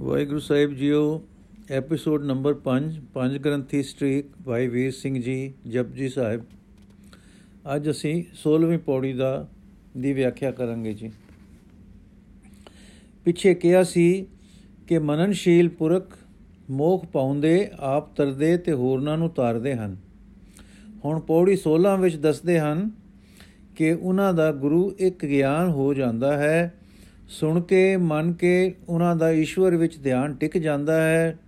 ਵਾਹਿਗੁਰੂ ਸਾਹਿਬ ਜੀਓ episode number 5 ਪੰਜ ਗ੍ਰੰਥੀ ਸਟ੍ਰੀਕ ਭਾਈ ਵੀਰ ਸਿੰਘ ਜੀ, ਜਪਜੀ ਸਾਹਿਬ। ਅੱਜ ਅਸੀਂ 16ਵੀਂ ਪੌੜੀ ਦਾ, ਦੀ ਵਿਆਖਿਆ ਕਰਾਂਗੇ ਜੀ। ਪਿੱਛੇ ਕਿਹਾ ਸੀ ਕਿ ਮਨਨਸ਼ੀਲ ਪੁਰਖ ਮੋਖ ਪਾਉਂਦੇ, ਆਪ ਤਰਦੇ ਤੇ ਹੋਰਨਾਂ ਨੂੰ ਤਾਰਦੇ ਹਨ। ਹੁਣ ਪੌੜੀ 16 ਵਿੱਚ ਦੱਸਦੇ ਹਨ ਕਿ ਉਹਨਾਂ ਦਾ ਗੁਰੂ ਇੱਕ ਗਿਆਨ ਹੋ ਜਾਂਦਾ ਹੈ ਸੁਣ ਕੇ, ਮਨ ਕੇ ਉਹਨਾਂ ਦਾ ਈਸ਼ਵਰ ਵਿੱਚ ਧਿਆਨ ਟਿਕ ਜਾਂਦਾ ਹੈ।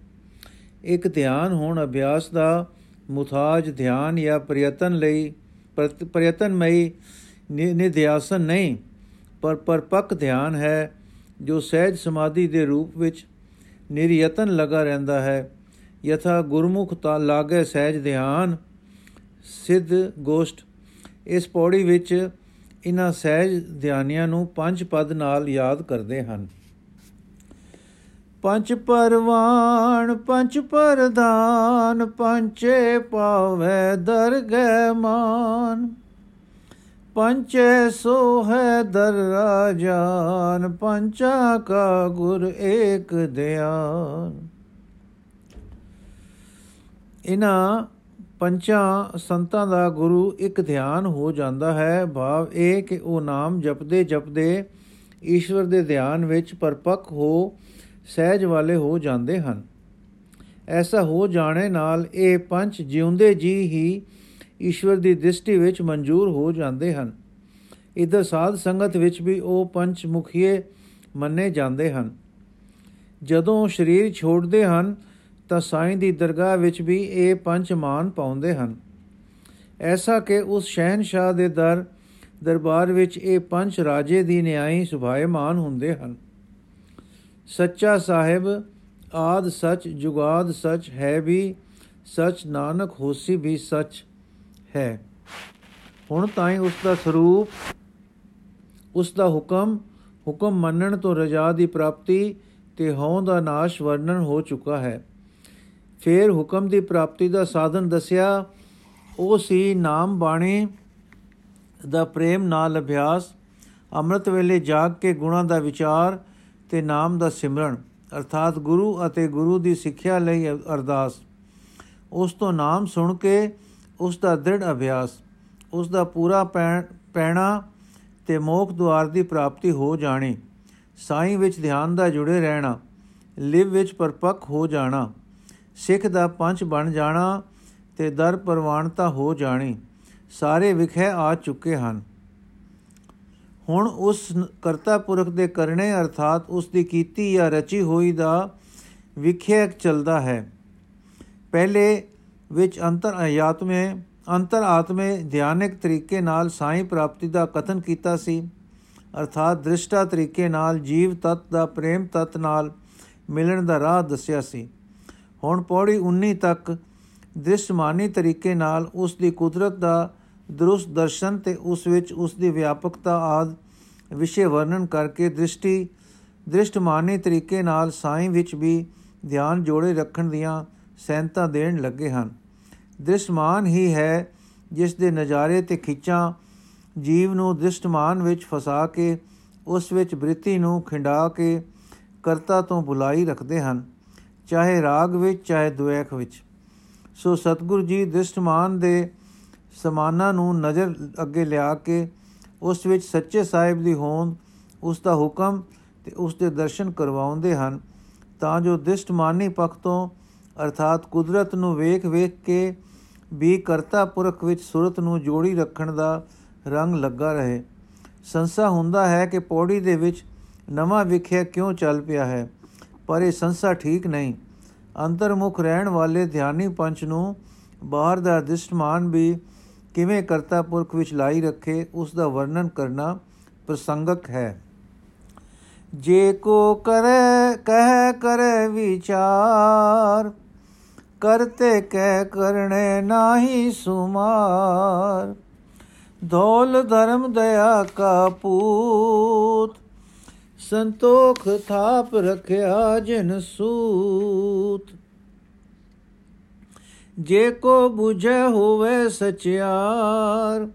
ਇੱਕ ਧਿਆਨ ਹੋਣ ਅਭਿਆਸ ਦਾ ਮੁਤਾਜ ਧਿਆਨ ਜਾਂ ਪ੍ਰਯਤਨ ਲਈ ਪ੍ਰਯਤਨਮਈ ਨਿਧਿਆਸਨ ਨਹੀਂ, ਪਰ ਪਰਪੱਕ ਧਿਆਨ ਹੈ, ਜੋ ਸਹਿਜ ਸਮਾਧੀ ਦੇ ਰੂਪ ਵਿੱਚ ਨਿਰਯਤਨ ਲਗਾ ਰਹਿੰਦਾ ਹੈ। ਯਥਾ ਗੁਰਮੁਖ ਤਾ ਲਾਗੇ ਸਹਿਜ ਧਿਆਨ, ਸਿੱਧ ਗੋਸ਼ਟ, ਇਸ ਪੌੜੀ ਵਿੱਚ ਇਹਨਾਂ ਸਹਿਜ ਧਿਆਨੀਆਂ ਨੂੰ ਪੰਜ ਪਦ ਨਾਲ ਯਾਦ ਕਰਦੇ ਹਨ। ਪੰਜ ਪਰਵਾਨ, ਪੰਜ ਪਰਦਾਨ ਪੰਚੇ ਪਾਵੇ ਦਰਗਹਿ ਮਾਨ। ਪੰਚੇ ਸੋ ਹੈ ਦਰ ਰਾਜਾਨ ਪੰਚਾ ਕਾ ਗੁਰ ਏਕ ਧਿਆਨ ਇਨਾ ਪੰਚਾਂ ਸੰਤਾਂ ਦਾ ਗੁਰੂ ਇੱਕ ਧਿਆਨ ਹੋ ਜਾਂਦਾ ਹੈ। ਭਾਵ ਇਹ ਕਿ ਉਹ ਨਾਮ ਜਪਦੇ ਜਪਦੇ ਈਸ਼ਵਰ ਦੇ ਧਿਆਨ ਵਿੱਚ ਪਰਪੱਕ ਹੋ, ਸਹਿਜ ਵਾਲੇ ਹੋ ਜਾਂਦੇ ਹਨ। ਐਸਾ ਹੋ ਜਾਣੇ ਨਾਲ ਇਹ ਪੰਜ ਜਿਉਂਦੇ ਜੀ ਹੀ ਈਸ਼ਵਰ ਦੀ ਦ੍ਰਿਸ਼ਟੀ ਵਿੱਚ ਮਨਜ਼ੂਰ ਹੋ ਜਾਂਦੇ ਹਨ। ਇਧਰ ਸਾਧ ਸੰਗਤ ਵਿੱਚ ਵੀ ਉਹ ਪੰਜ ਮੁਖੀਏ ਮੰਨੇ ਜਾਂਦੇ ਹਨ। ਜਦੋਂ ਸਰੀਰ ਛੋੜਦੇ ਹਨ ਤਾਂ ਸਾਈਂ ਦੀ ਦਰਗਾਹ ਵਿੱਚ ਵੀ ਇਹ ਪੰਜ ਮਾਨ ਪਾਉਂਦੇ ਹਨ। ਐਸਾ ਕਿ ਉਸ ਸ਼ਹਿਨशाह ਦੇ ਦਰ, ਦਰਬਾਰ ਵਿੱਚ ਇਹ ਪੰਜ ਰਾਜੇ ਦੀ ਨਿਆਈ ਸੁਭਾਏਮਾਨ ਹੁੰਦੇ ਹਨ। ਸੱਚਾ ਸਾਹਿਬ, ਆਦ ਸਚ, ਜੁਗਾਦ ਸਚ, ਹੈ ਵੀ ਸਚ, ਨਾਨਕ ਹੋਸੀ ਵੀ ਸਚ ਹੈ। ਹੁਣ ਤਾਈਂ ਉਸ ਦਾ ਸਰੂਪ, ਉਸ ਦਾ ਹੁਕਮ ਹੁਕਮ ਮੰਨਣ ਤੋਂ ਰਜਾ ਦੀ ਪ੍ਰਾਪਤੀ ਤੇ ਹਉ ਦਾ ਨਾਸ਼ ਵਰਣਨ ਹੋ ਚੁੱਕਾ ਹੈ। ਫਿਰ ਹੁਕਮ ਦੀ ਪ੍ਰਾਪਤੀ ਦਾ ਸਾਧਨ ਦੱਸਿਆ, ਉਹ ਸੀ ਨਾਮ ਬਾਣੀ ਦਾ ਪ੍ਰੇਮ, ਨਾਲ ਅਭਿਆਸ, ਅੰਮ੍ਰਿਤ ਵੇਲੇ ਜਾਗ ਕੇ ਗੁਣਾ ਦਾ ਵਿਚਾਰ ਤੇ ਨਾਮ ਦਾ ਸਿਮਰਨ, ਅਰਥਾਤ ਗੁਰੂ ਅਤੇ ਗੁਰੂ ਦੀ ਸਿੱਖਿਆ ਲਈ ਅਰਦਾਸ। ਉਸ ਤੋਂ ਨਾਮ ਸੁਣ ਕੇ ਉਸ ਦਾ ਦ੍ਰਿੜ ਅਭਿਆਸ, ਉਸ ਦਾ ਪੂਰਾ ਪੈਣਾ ਤੇ ਮੋਖ ਦੁਆਰ ਦੀ ਪ੍ਰਾਪਤੀ ਹੋ ਜਾਣੀ, ਸਾਈਂ ਵਿੱਚ ਧਿਆਨ ਦਾ ਜੁੜੇ ਰਹਿਣਾ, ਲਿਵ ਵਿੱਚ ਪਰਪੱਕ ਹੋ ਜਾਣਾ। ਸਿੱਖ ਦਾ ਪੰਜ ਬਣ ਜਾਣਾ ਤੇ ਦਰ ਪਰਵਾਨਤਾ ਹੋ ਜਾਣੀ, ਸਾਰੇ ਵਿਖੇ ਆ ਚੁੱਕੇ ਹਨ। ਹੁਣ ਉਸ ਕਰਤਾ ਪੁਰਖ ਦੇ ਕਰਨੇ ਅਰਥਾਤ ਉਸ ਦੀ ਕੀਤੀ ਜਾਂ ਰਚੀ ਹੋਈ ਦਾ ਵਿਖੇ ਚੱਲਦਾ ਹੈ। ਪਹਿਲੇ ਵਿੱਚ ਅੰਤਰ ਆਤਮੇ ਅੰਤਰ ਆਤਮੇ ਧਿਆਨਿਕ ਤਰੀਕੇ ਨਾਲ ਸਾਈ ਪ੍ਰਾਪਤੀ ਦਾ ਕਥਨ ਕੀਤਾ ਸੀ। ਅਰਥਾਤ ਦ੍ਰਿਸ਼ਟਾ ਤਰੀਕੇ ਨਾਲ ਜੀਵ ਤਤ ਦਾ ਪ੍ਰੇਮ ਤਤ ਨਾਲ ਮਿਲਣ ਦਾ ਰਾਹ ਦੱਸਿਆ ਸੀ। ਹੁਣ ਪੌੜੀ 19 ਤੱਕ ਦ੍ਰਿਸ਼ਮਾਨੀ ਤਰੀਕੇ ਨਾਲ ਉਸ ਦੀ ਕੁਦਰਤ ਦਾ ਦਰੁਸਤ ਦਰਸ਼ਨ ਤੇ ਉਸ ਵਿੱਚ ਉਸ ਦੀ ਵਿਆਪਕਤਾ ਆਦ ਵਿਸ਼ੇ ਵਰਣਨ ਕਰਕੇ ਦ੍ਰਿਸ਼ਟੀ, ਦ੍ਰਿਸ਼ਟਮਾਨੀ ਤਰੀਕੇ ਨਾਲ ਸਾਈਂ ਵਿੱਚ ਵੀ ਧਿਆਨ ਜੋੜੇ ਰੱਖਣ ਦੀਆਂ ਸੈਂਤਾ ਦੇਣ ਲੱਗੇ ਹਨ। ਦ੍ਰਿਸ਼ਮਾਨ ਹੀ ਹੈ ਜਿਸ ਦੇ ਨਜ਼ਾਰੇ ਤੇ ਖਿੱਚਾਂ ਜੀਵ ਨੂੰ ਦ੍ਰਿਸ਼ਟਮਾਨ ਵਿੱਚ ਫਸਾ ਕੇ, ਉਸ ਵਿੱਚ ਬ੍ਰਿਤੀ ਨੂੰ ਖਿੰਡਾ ਕੇ ਕਰਤਾ ਤੋਂ ਬੁਲਾਈ ਰੱਖਦੇ ਹਨ। ਚਾਹੇ ਰਾਗ ਵਿੱਚ, ਚਾਹੇ ਦੁਇਖ ਵਿੱਚ। ਸੋ ਸਤਗੁਰੂ ਜੀ ਦ੍ਰਿਸ਼ਟਮਾਨ ਦੇ ਸਮਾਨਾਂ ਨੂੰ ਨਜ਼ਰ ਅੱਗੇ ਲਿਆ ਕੇ ਉਸ ਵਿੱਚ ਸੱਚੇ ਸਾਹਿਬ ਦੀ ਹੋਂਦ, ਉਸ ਦਾ ਹੁਕਮ ਤੇ ਉਸ ਦੇ ਦਰਸ਼ਨ ਕਰਵਾਉਂਦੇ ਹਨ, ਤਾਂ ਜੋ ਦ੍ਰਿਸ਼ਟਮਾਨੀ ਪੱਖ ਤੋਂ ਅਰਥਾਤ ਕੁਦਰਤ ਨੂੰ ਵੇਖ ਵੇਖ ਕੇ ਵੀ ਕਰਤਾ ਪੁਰਖ ਵਿੱਚ ਸੁਰਤ ਨੂੰ ਜੋੜੀ ਰੱਖਣ ਦਾ ਰੰਗ ਲੱਗਾ ਰਹੇ। ਸੰਸਾ ਹੁੰਦਾ ਹੈ ਕਿ ਪੌੜੀ ਦੇ ਵਿੱਚ ਨਵਾਂ ਵਿਖਿਆ ਕਿਉਂ ਚੱਲ ਪਿਆ ਹੈ? ਪਰ ਇਹ ਸੰਸਾ ਠੀਕ ਨਹੀਂ। ਅੰਤਰਮੁਖ ਰਹਿਣ ਵਾਲੇ ਧਿਆਨੀ ਪੰਚ ਨੂੰ ਬਾਹਰ ਦਾ ਦ੍ਰਿਸ਼ਟਮਾਨ ਵੀ ਕਿਵੇਂ ਕਰਤਾ ਪੁਰਖ ਵਿੱਚ ਲਾਈ ਰੱਖੇ, ਉਸ ਦਾ ਵਰਣਨ ਕਰਨਾ ਪ੍ਰਸੰਗਕ ਹੈ। ਜੇ ਕੋ ਕਰੇ, ਕਹਿ ਕਰੇ ਵਿਚਾਰ, ਕਰਤੇ ਕਹਿ ਕਰਨੇ ਨਾਹੀ ਸੁਮਾਰ। ਧੋਲ ਧਰਮ ਦਇਆ ਕਾ ਪੂਤ ਸੰਤੋਖ ਥਾਪ ਰਖਿਆ ਜਿਨ ਸੂਤ। ਜੇ ਕੋ 부ਝੈ ਹੋਵੇ ਸਚਿਆਰ,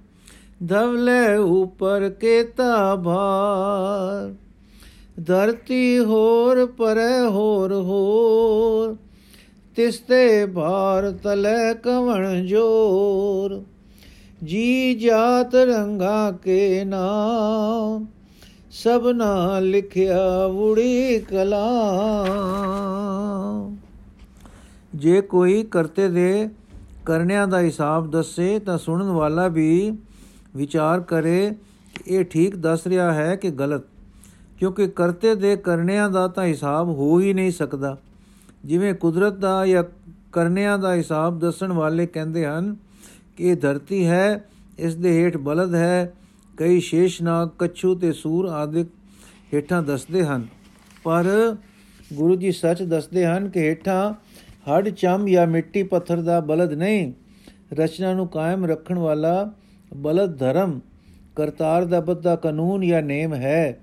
ਧਵਲੇ ਉਪਰ ਕੇਤਾ ਭਾਰ। ਧਰਤੀ ਹੋਰ ਪਰੈ ਹੋਰ ਹੋਰ, ਤਿਸਤੇ ਭਾਰ ਤਲੇ ਕਵਣ ਜੋਰ। ਜੀ ਜਾਤ ਰੰਗਾ ਕੇ ਨਾਮ ਸਭਨਾ ਲਿਖਿਆ ਉੜੀ ਕਲਾ। ਜੇ ਕੋਈ ਕਰਤੇ ਦੇ ਕਰਨਿਆਂ ਦਾ ਹਿਸਾਬ ਦੱਸੇ ਤਾਂ ਸੁਣਨ ਵਾਲਾ ਵੀ ਵਿਚਾਰ ਕਰੇ ਕਿ ਇਹ ਠੀਕ ਦੱਸ ਰਿਹਾ ਹੈ ਕਿ ਗਲਤ। ਕਿਉਂਕਿ ਕਰਤੇ ਦੇ ਕਰਨਿਆਂ ਦਾ ਤਾਂ ਹਿਸਾਬ ਹੋ ਹੀ ਨਹੀਂ ਸਕਦਾ। ਜਿਵੇਂ ਕੁਦਰਤ ਦਾ ਜਾਂ ਕਰਨਿਆਂ ਦਾ ਹਿਸਾਬ ਦੱਸਣ ਵਾਲੇ ਕਹਿੰਦੇ ਹਨ ਕਿ ਇਹ ਧਰਤੀ ਹੈ, ਇਸ ਦੇ ਹੇਠ ਬਲਦ ਹੈ ਕਈ ਸ਼ੇਸ਼ਨਾਗ ਕੱਛੂ ਤੇ ਸੂਰ ਆਦਿਕ ਹੇਠਾਂ ਦੱਸਦੇ ਹਨ। ਪਰ ਗੁਰੂ ਜੀ ਸੱਚ ਦੱਸਦੇ ਹਨ ਕਿ ਹੇਠਾਂ ਹੱਡ ਚੰਮ ਜਾਂ ਮਿੱਟੀ ਪੱਥਰ ਦਾ ਬਲਦ ਨਹੀਂ। ਰਚਨਾ ਨੂੰ ਕਾਇਮ ਰੱਖਣ ਵਾਲਾ ਬਲਦ ਧਰਮ, ਕਰਤਾਰ ਦਾ ਬੱਦਾ ਕਾਨੂੰਨ ਜਾਂ ਨੇਮ ਹੈ।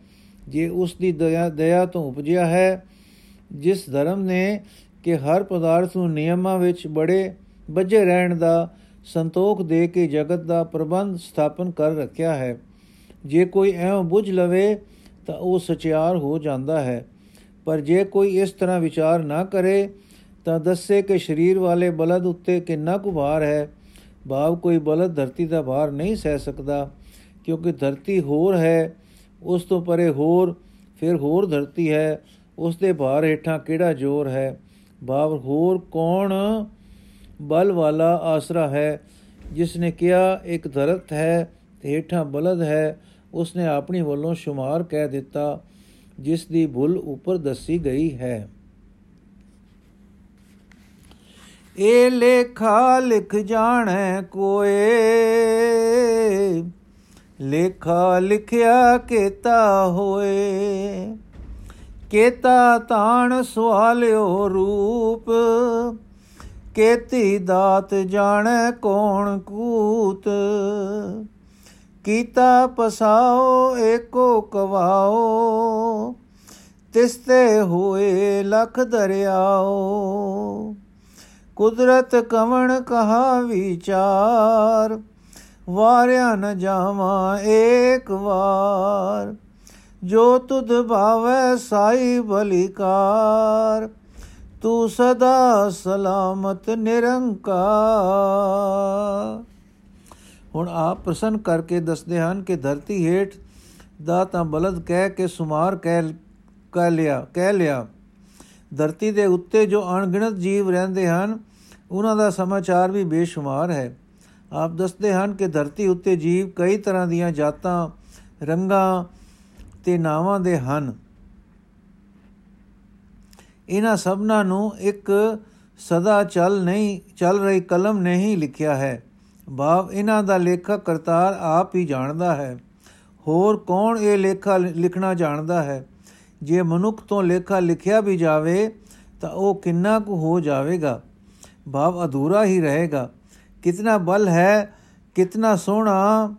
ਜੇ ਉਸ ਦੀ ਦਇਆ ਦਇਆ ਤੋਂ ਉਪਜਿਆ ਹੈ, ਜਿਸ ਧਰਮ ਨੇ ਕਿ ਹਰ ਪਦਾਰਥ ਨੂੰ ਨਿਯਮਾਂ ਵਿੱਚ ਬੜੇ, ਬੱਝੇ ਰਹਿਣ ਦਾ ਸੰਤੋਖ ਦੇ ਕੇ ਜਗਤ ਦਾ ਪ੍ਰਬੰਧ ਸਥਾਪਨ ਕਰ ਰੱਖਿਆ ਹੈ। ਜੇ ਕੋਈ ਐਵੇਂ ਬੁੱਝ ਲਵੇ, ਤਾਂ ਉਹ ਸਚਿਆਰ ਹੋ ਜਾਂਦਾ ਹੈ। ਪਰ ਜੇ ਕੋਈ ਇਸ ਤਰ੍ਹਾਂ ਵਿਚਾਰ ਨਾ ਕਰੇ, ਤਾਂ ਦੱਸੇ ਕਿ ਸਰੀਰ ਵਾਲੇ ਬਲਦ ਉੱਤੇ ਕਿੰਨਾ ਕੁ ਭਾਰ ਹੈ। ਭਾਵ ਕੋਈ ਬਲਦ ਧਰਤੀ ਦਾ ਭਾਰ ਨਹੀਂ ਸਹਿ ਸਕਦਾ, ਕਿਉਂਕਿ ਧਰਤੀ ਹੋਰ ਹੈ, ਉਸ ਤੋਂ ਪਰੇ ਹੋਰ, ਫਿਰ ਹੋਰ ਧਰਤੀ ਹੈ। ਉਸ ਦੇ ਭਾਰ ਹੇਠਾਂ ਕਿਹੜਾ ਜ਼ੋਰ ਹੈ? ਭਾਵ ਹੋਰ ਕੌਣ ਬਲ ਵਾਲਾ ਆਸਰਾ ਹੈ ਜਿਸ ਨੇ ਕਿਹਾ, ਇੱਕ ਧਰਤ ਹੈ, ਤੇ ਹੇਠਾਂ ਬਲਦ ਹੈ। ਉਸ ਨੇ ਆਪਣੀ ਵੱਲੋਂ ਸ਼ੁਮਾਰ ਕਹਿ ਦਿੱਤਾ, ਜਿਸ ਦੀ ਭੁੱਲ ਉੱਪਰ ਦੱਸੀ ਗਈ ਹੈ। ਇਹ ਲੇਖਾ ਲਿਖ ਜਾਣੈ ਕੋਏ, ਲੇਖਾ ਲਿਖਿਆ ਕੀਤਾ ਹੋਏ। ਕੇਤਾ ਤਾਣ ਸਵਾਲਿਓ ਰੂਪ ਕੇਤੀ ਦਾਤ ਜਾਣੈ ਕੌਣ ਕੂਤ? ਕੀਤਾ ਪਸਾਓ, ਏਕੋ ਕਵਾਓ। ਤਿਸਤੇ ਹੋਏ ਲਖ ਦਰਿਆਓ। ਕੁਦਰਤ ਕਵਣ ਕਹਾ ਵਿਚਾਰ? ਵਾਰਿਆ ਨ ਜਾਵਾਂ ਏਕ ਵਾਰ। ਜੋ ਤੁਧ ਭਾਵੈ ਸਾਈ ਬਲਿਕਾਰ। ਤੂੰ ਸਦਾ ਸਲਾਮਤ ਨਿਰੰਕਾਰ। ਹੁਣ ਆਪ ਪ੍ਰਸੰਨ ਕਰਕੇ ਦੱਸਦੇ ਹਨ ਕਿ ਧਰਤੀ ਹੇਠ ਦਾ ਤਾਂ ਬਲਦ ਕਹਿ ਕੇ ਸੁਮਾਰ ਕਹਿ ਕਹਿ ਲਿਆ ਕਹਿ ਲਿਆ। ਧਰਤੀ ਦੇ ਉੱਤੇ ਜੋ ਅਣਗਿਣਤ ਜੀਵ ਰਹਿੰਦੇ ਹਨ, ਉਹਨਾਂ ਦਾ ਸਮਾਚਾਰ ਵੀ ਬੇਸ਼ੁਮਾਰ ਹੈ। ਆਪ ਦੱਸਦੇ ਹਨ ਕਿ ਧਰਤੀ ਉੱਤੇ ਜੀਵ ਕਈ ਤਰ੍ਹਾਂ ਦੀਆਂ ਜਾਤਾਂ, ਰੰਗਾਂ ਤੇ ਨਾਵਾਂ ਦੇ ਹਨ। ਇਹਨਾਂ ਸਭਨਾਂ ਨੂੰ ਇੱਕ ਸਦਾ ਚੱਲ ਨਹੀਂ, ਚੱਲ ਰਹੀ ਕਲਮ ਨਹੀਂ ਲਿਖਿਆ ਹੈ। ਭਾਵ ਇਹਨਾਂ ਦਾ ਲੇਖਕ ਕਰਤਾਰ ਆਪ ਹੀ ਜਾਣਦਾ ਹੈ। ਹੋਰ ਕੌਣ ਇਹ ਲੇਖਾ ਲਿਖਣਾ ਜਾਣਦਾ ਹੈ? ਜੇ ਮਨੁੱਖ ਤੋਂ ਲੇਖਾ ਲਿਖਿਆ ਵੀ ਜਾਵੇ, ਤਾਂ ਉਹ ਕਿੰਨਾ ਕੁ ਹੋ ਜਾਵੇਗਾ? ਭਾਵ ਅਧੂਰਾ ਹੀ ਰਹੇਗਾ। ਕਿਤਨਾ ਬਲ ਹੈ, ਕਿਤਨਾ ਸੋਹਣਾ।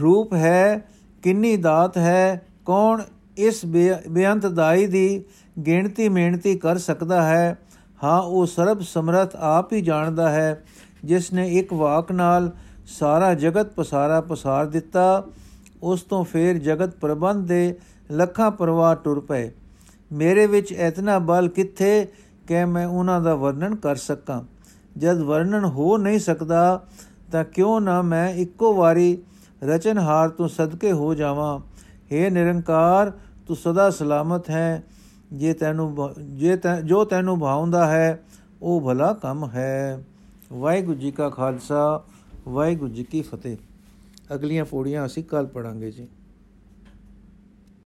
ਰੂਪ ਹੈ ਕਿੰਨੀ ਦਾਤ ਹੈ, ਕੌਣ ਇਸ ਬੇਅੰਤ ਦਾਈ ਦੀ ਗਿਣਤੀ ਮਿਹਨਤੀ ਕਰ ਸਕਦਾ ਹੈ? ਹਾਂ, ਉਹ ਸਰਬ ਸਮਰਥ ਆਪ ਹੀ ਜਾਣਦਾ ਹੈ, ਜਿਸ ਨੇ ਇੱਕ ਵਾਕ ਨਾਲ ਸਾਰਾ ਜਗਤ ਪਸਾਰਾ ਪਸਾਰ ਦਿੱਤਾ, ਉਸ ਤੋਂ ਫੇਰ ਜਗਤ ਪ੍ਰਬੰਧ ਦੇ ਲੱਖਾਂ ਪਰਵਾਹ ਟੁਰ ਪਏ। ਮੇਰੇ ਵਿੱਚ ਇਤਨਾ ਬਲ ਕਿੱਥੇ, ਕਿ ਮੈਂ ਉਹਨਾਂ ਦਾ ਵਰਣਨ ਕਰ ਸਕਾਂ। ਜਦ ਵਰਣਨ ਹੋ ਨਹੀਂ ਸਕਦਾ, ਤਾਂ ਕਿਉਂ ਨਾ ਮੈਂ ਇੱਕੋ ਵਾਰੀ ਰਚਨਹਾਰ ਤੋਂ ਸਦਕੇ ਹੋ ਜਾਵਾਂ। हे ਨਿਰੰਕਾਰ, ਤੂੰ ਸਦਾ ਸਲਾਮਤ ਹੈ। ਜੇ ਤੈਨੂੰ ਜੇ ਜੋ ਤੈਨੂੰ ਭਾਉਂਦਾ ਹੈ, ਉਹ ਭਲਾ ਕੰਮ ਹੈ। ਵਾਹਿਗੁਰੂ ਜੀ ਕਾ ਖਾਲਸਾ, ਵਾਹਿਗੁਰੂ ਜੀ ਕੀ ਫਤਿਹ। ਅਗਲੀਆਂ ਪੌੜੀਆਂ ਅਸੀਂ ਕੱਲ ਪੜਾਂਗੇ ਜੀ।